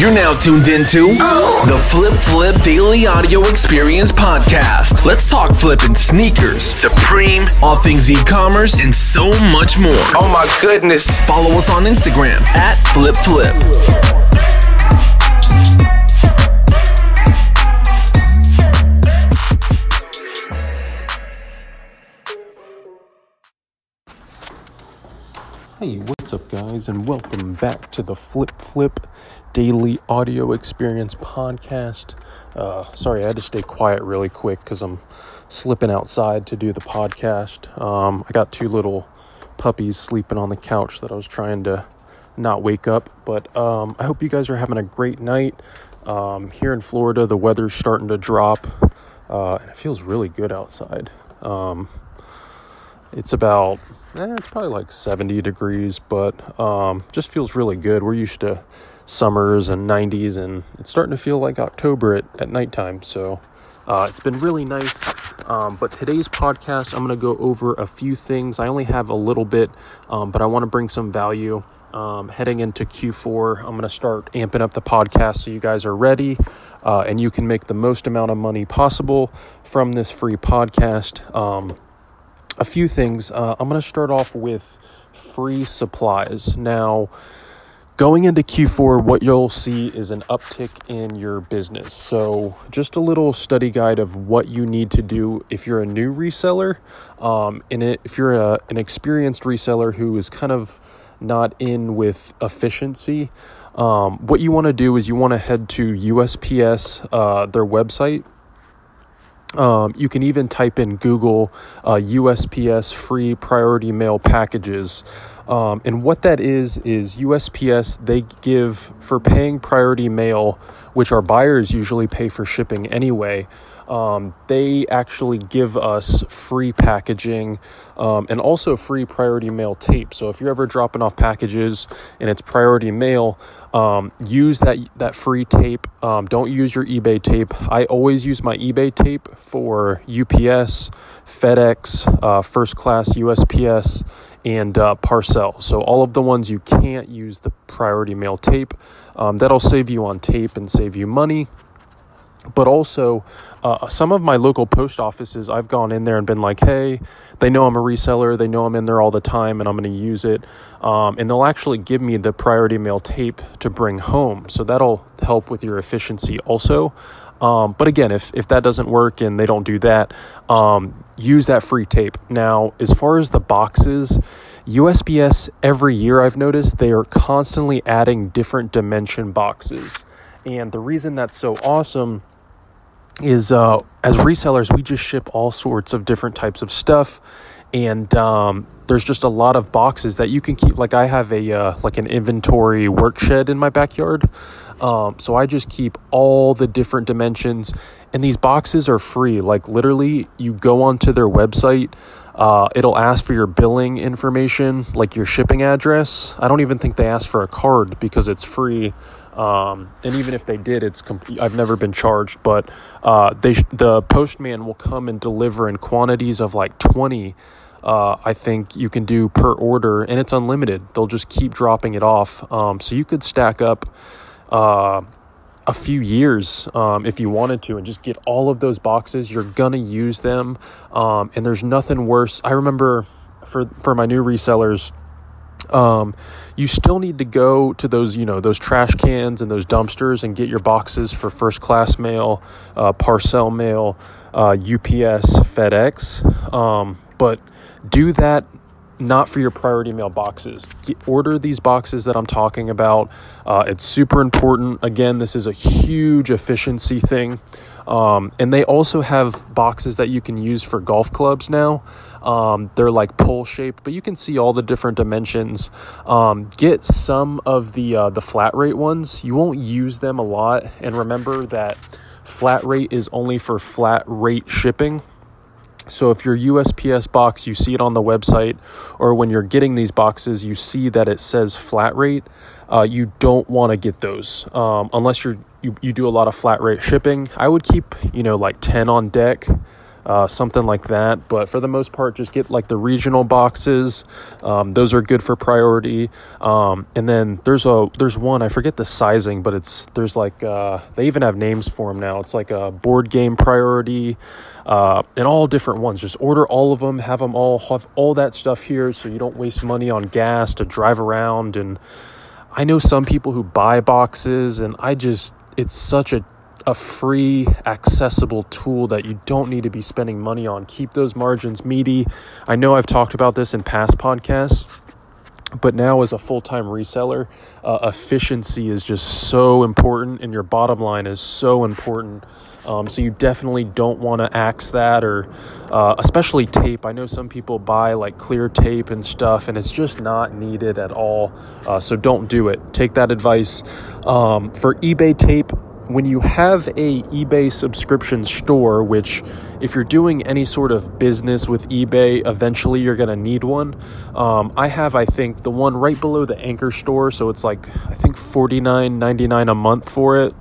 You're now tuned into the Flip Flip Daily Audio Experience Podcast. Let's talk flipping sneakers, Supreme, all things e commerce, and so much more. Oh my goodness. Follow us on Instagram at Flip Flip. Hey, what's up, guys, and welcome back to the Flip Flip Daily Audio Experience Podcast. Uh, sorry, I had to stay quiet really quick because I'm slipping outside to do the podcast. Um, I got two little puppies sleeping on the couch that I was trying to not wake up, but um, I hope you guys are having a great night. Um, here in Florida, the weather's starting to drop, uh, and it feels really good outside. Um, it's about, eh, it's probably like 70 degrees, but um, just feels really good. We're used to summers and 90s, and it's starting to feel like October at, at nighttime. So uh, it's been really nice. Um, but today's podcast, I'm going to go over a few things. I only have a little bit, um, but I want to bring some value. Um, heading into Q4, I'm going to start amping up the podcast so you guys are ready uh, and you can make the most amount of money possible from this free podcast. A few things. Uh, I'm going to start off with free supplies. Now, going into Q4, what you'll see is an uptick in your business. So, just a little study guide of what you need to do if you're a new reseller. Um, and if you're a, an experienced reseller who is kind of not in with efficiency, um, what you want to do is you want to head to USPS, uh, their website, um, you can even type in Google uh, USPS free priority mail packages. Um, and what that is, is USPS, they give for paying priority mail, which our buyers usually pay for shipping anyway. Um, they actually give us free packaging um, and also free priority mail tape. So if you're ever dropping off packages and it's priority mail, um, use that that free tape. Um, don't use your eBay tape. I always use my eBay tape for UPS, FedEx, uh, First Class, USPS, and uh, Parcel. So all of the ones you can't use the priority mail tape. Um, that'll save you on tape and save you money but also uh, some of my local post offices i've gone in there and been like hey they know i'm a reseller they know i'm in there all the time and i'm going to use it. Um, and they'll actually give me the priority mail tape to bring home so that'll help with your efficiency also. Um, but again if, if that doesn't work and they don't do that um, use that free tape. Now as far as the boxes usps every year i've noticed they are constantly adding different dimension boxes and the reason that's so awesome is uh, as resellers, we just ship all sorts of different types of stuff, and um, there's just a lot of boxes that you can keep. Like I have a uh, like an inventory work shed in my backyard, um, so I just keep all the different dimensions, and these boxes are free. Like literally, you go onto their website. Uh, it'll ask for your billing information, like your shipping address. I don't even think they ask for a card because it's free. Um, and even if they did, it's comp- I've never been charged, but uh, they sh- the postman will come and deliver in quantities of like twenty. Uh, I think you can do per order, and it's unlimited. They'll just keep dropping it off, um, so you could stack up uh, a few years um, if you wanted to, and just get all of those boxes. You're gonna use them, um, and there's nothing worse. I remember for for my new resellers um, you still need to go to those you know those trash cans and those dumpsters and get your boxes for first class mail uh, parcel mail uh, ups fedex um, but do that not for your priority mail boxes get, order these boxes that i'm talking about uh, it's super important again this is a huge efficiency thing um, and they also have boxes that you can use for golf clubs now um, they're like pole shaped, but you can see all the different dimensions. Um, get some of the uh, the flat rate ones. You won't use them a lot, and remember that flat rate is only for flat rate shipping. So if your USPS box, you see it on the website, or when you're getting these boxes, you see that it says flat rate. Uh, you don't want to get those um, unless you're you, you do a lot of flat rate shipping. I would keep you know like ten on deck uh, something like that. But for the most part, just get like the regional boxes. Um, those are good for priority. Um, and then there's a there's one I forget the sizing, but it's there's like uh, they even have names for them now. It's like a board game priority. Uh, and all different ones. Just order all of them, have them all have all that stuff here, so you don't waste money on gas to drive around. And I know some people who buy boxes, and I just it's such a a free, accessible tool that you don't need to be spending money on. Keep those margins meaty. I know I've talked about this in past podcasts, but now as a full-time reseller uh, efficiency is just so important and your bottom line is so important. Um, so you definitely don't want to axe that or uh, especially tape. I know some people buy like clear tape and stuff and it's just not needed at all. Uh, so don't do it. Take that advice. Um, for ebay tape when you have a eBay subscription store, which if you're doing any sort of business with eBay, eventually you're to need one. Um, I have, I think, the one right below the Anchor store, so it's like I think $49.99 a month for it.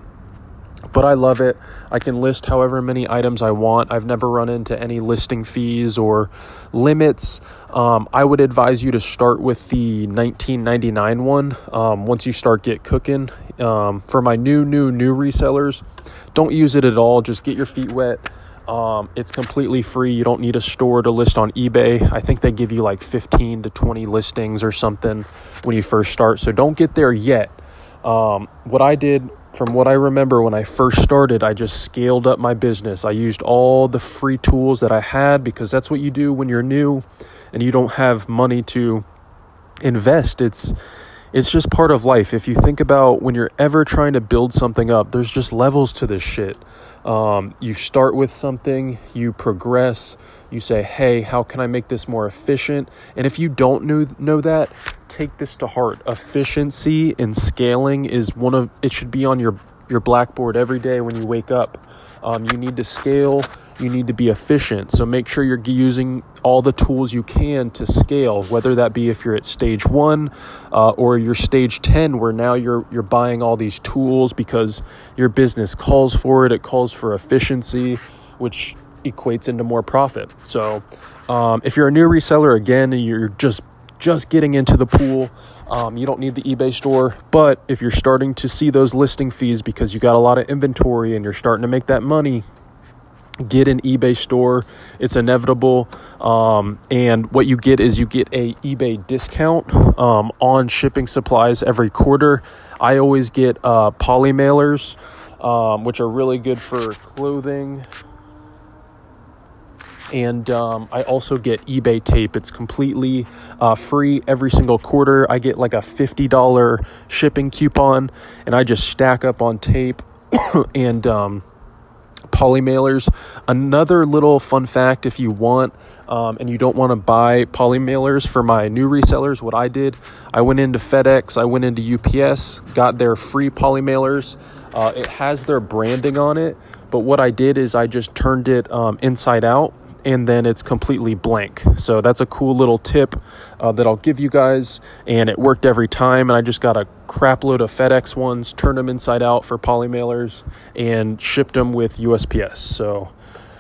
But I love it. I can list however many items I want. I've never run into any listing fees or limits. Um, I would advise you to start with the 1999 one. Um, once you start get cooking, um, for my new, new, new resellers, don't use it at all. Just get your feet wet. Um, it's completely free. You don't need a store to list on eBay. I think they give you like 15 to 20 listings or something when you first start. So don't get there yet. Um, what I did, from what I remember when I first started, I just scaled up my business. I used all the free tools that I had because that's what you do when you're new and you don't have money to invest. It's it's just part of life. If you think about when you're ever trying to build something up, there's just levels to this shit. Um, you start with something, you progress, you say, hey, how can I make this more efficient? And if you don't know, know that, take this to heart. Efficiency and scaling is one of, it should be on your, your blackboard every day when you wake up. Um, you need to scale you need to be efficient. So make sure you're using all the tools you can to scale, whether that be if you're at stage one uh, or you're stage 10, where now you're, you're buying all these tools because your business calls for it. It calls for efficiency, which equates into more profit. So um, if you're a new reseller, again, you're just just getting into the pool. Um, you don't need the eBay store, but if you're starting to see those listing fees because you got a lot of inventory and you're starting to make that money, get an ebay store it's inevitable um, and what you get is you get a ebay discount um, on shipping supplies every quarter i always get uh, poly mailers um, which are really good for clothing and um, I also get eBay tape. It's completely uh, free every single quarter. I get like a $50 shipping coupon, and I just stack up on tape. and um, poly mailers. Another little fun fact if you want um, and you don't want to buy poly mailers for my new resellers, what I did, I went into FedEx, I went into UPS, got their free poly mailers. Uh, it has their branding on it, but what I did is I just turned it um, inside out and then it's completely blank. So that's a cool little tip uh, that I'll give you guys. And it worked every time. And I just got a crap load of FedEx ones, turned them inside out for poly mailers, and shipped them with USPS. So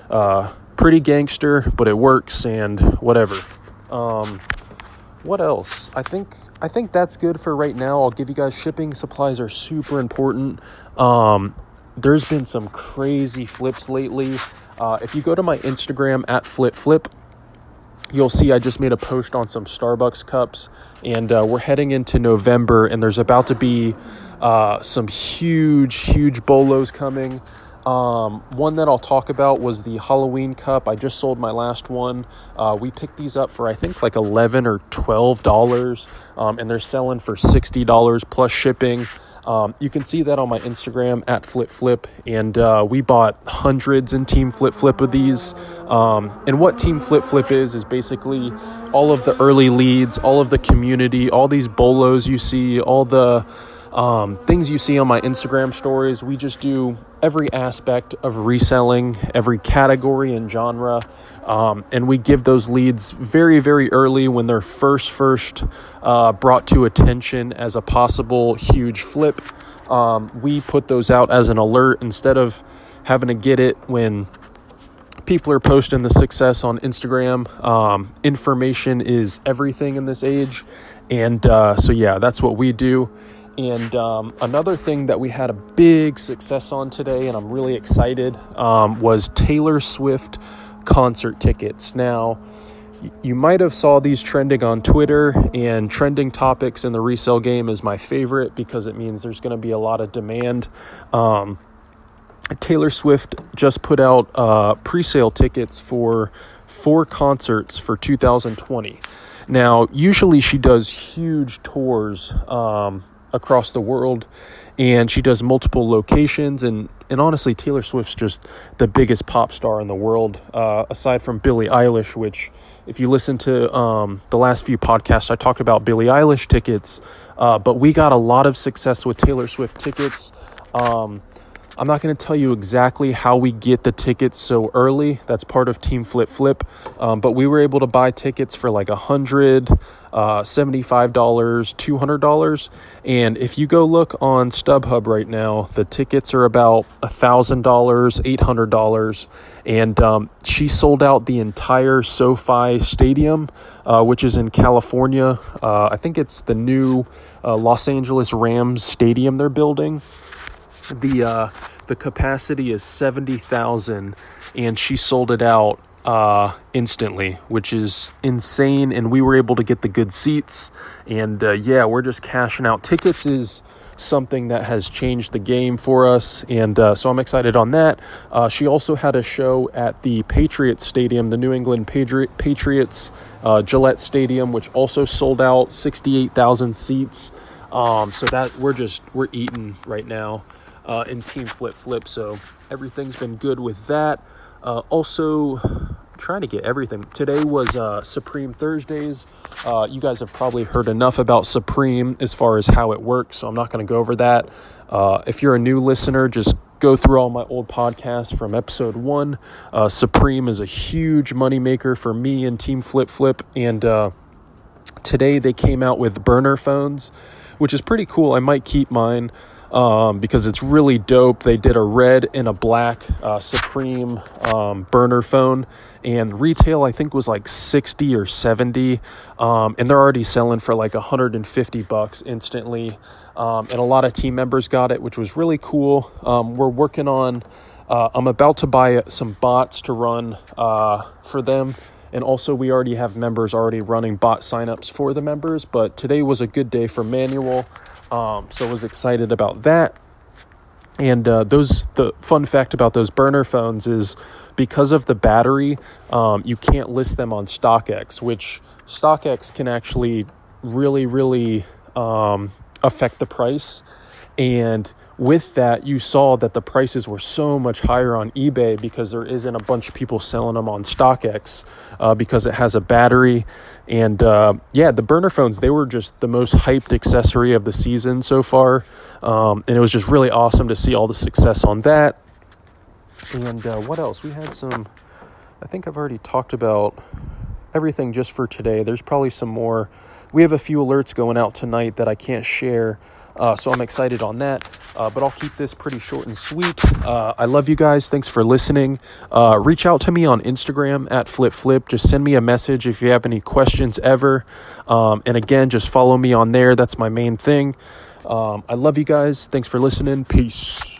uh, pretty gangster, but it works and whatever. Um, what else? I think I think that's good for right now. I'll give you guys shipping supplies are super important. Um, there's been some crazy flips lately. Uh, if you go to my Instagram at flip flip, you'll see I just made a post on some Starbucks cups, and uh, we're heading into November, and there's about to be uh, some huge, huge bolos coming. Um, one that I'll talk about was the Halloween cup. I just sold my last one. Uh, we picked these up for I think like eleven or twelve dollars, um, and they're selling for sixty dollars plus shipping. Um, you can see that on my Instagram at Flip Flip, and uh, we bought hundreds in Team Flip Flip of these. Um, and what Team Flip Flip is is basically all of the early leads, all of the community, all these bolos you see, all the um, things you see on my Instagram stories. We just do every aspect of reselling, every category and genre, um, and we give those leads very, very early when they're first, first uh, brought to attention as a possible huge flip. Um, we put those out as an alert instead of having to get it when people are posting the success on Instagram. Um, information is everything in this age. And uh, so, yeah, that's what we do. And um, another thing that we had a big success on today, and I'm really excited, um, was Taylor Swift concert tickets. Now, you might have saw these trending on Twitter and trending topics in the resale game is my favorite because it means there's going to be a lot of demand. Um, Taylor Swift just put out uh, pre-sale tickets for four concerts for 2020. Now, usually she does huge tours um, across the world, and she does multiple locations. and And honestly, Taylor Swift's just the biggest pop star in the world, uh, aside from Billie Eilish, which if you listen to um, the last few podcasts, I talked about Billie Eilish tickets, uh, but we got a lot of success with Taylor Swift tickets. Um, I'm not going to tell you exactly how we get the tickets so early. That's part of Team Flip Flip. Um, but we were able to buy tickets for like a hundred, uh, $75, $200. And if you go look on StubHub right now, the tickets are about $1,000, $800. And um, she sold out the entire SoFi Stadium, uh, which is in California. Uh, I think it's the new uh, Los Angeles Rams Stadium they're building. The uh, the capacity is 70,000 and she sold it out uh, instantly, which is insane. And we were able to get the good seats. And uh, yeah, we're just cashing out. Tickets is something that has changed the game for us. And uh, so I'm excited on that. Uh, she also had a show at the Patriots Stadium, the New England Patri- Patriots uh, Gillette Stadium, which also sold out 68,000 seats. Um, so that we're just, we're eating right now uh, in Team Flip Flip. So everything's been good with that. Uh, also, trying to get everything. Today was uh, Supreme Thursdays. Uh, you guys have probably heard enough about Supreme as far as how it works, so I'm not going to go over that. Uh, if you're a new listener, just go through all my old podcasts from episode one. Uh, Supreme is a huge moneymaker for me and Team Flip Flip, and uh, today they came out with burner phones, which is pretty cool. I might keep mine um, because it's really dope. They did a red and a black uh, Supreme um, burner phone, and retail I think was like 60 or 70, um, and they're already selling for like 150 bucks instantly. Um, and a lot of team members got it, which was really cool. Um, we're working on. Uh, I'm about to buy some bots to run uh, for them. And also, we already have members already running bot signups for the members. But today was a good day for manual. Um, so was excited about that. And uh, those the fun fact about those burner phones is because of the battery, um, you can't list them on StockX, which StockX can actually really really um, affect the price. And with that, you saw that the prices were so much higher on eBay because there isn't a bunch of people selling them on StockX uh, because it has a battery. And uh, yeah, the burner phones, they were just the most hyped accessory of the season so far. Um, and it was just really awesome to see all the success on that. And uh, what else? We had some, I think I've already talked about everything just for today. There's probably some more. We have a few alerts going out tonight that I can't share. Uh, so I'm excited on that. Uh, but I'll keep this pretty short and sweet. Uh, I love you guys. Thanks for listening. Uh, reach out to me on Instagram at Flip Flip. Just send me a message if you have any questions ever. Um, and again, just follow me on there. That's my main thing. Um, I love you guys. Thanks for listening. Peace.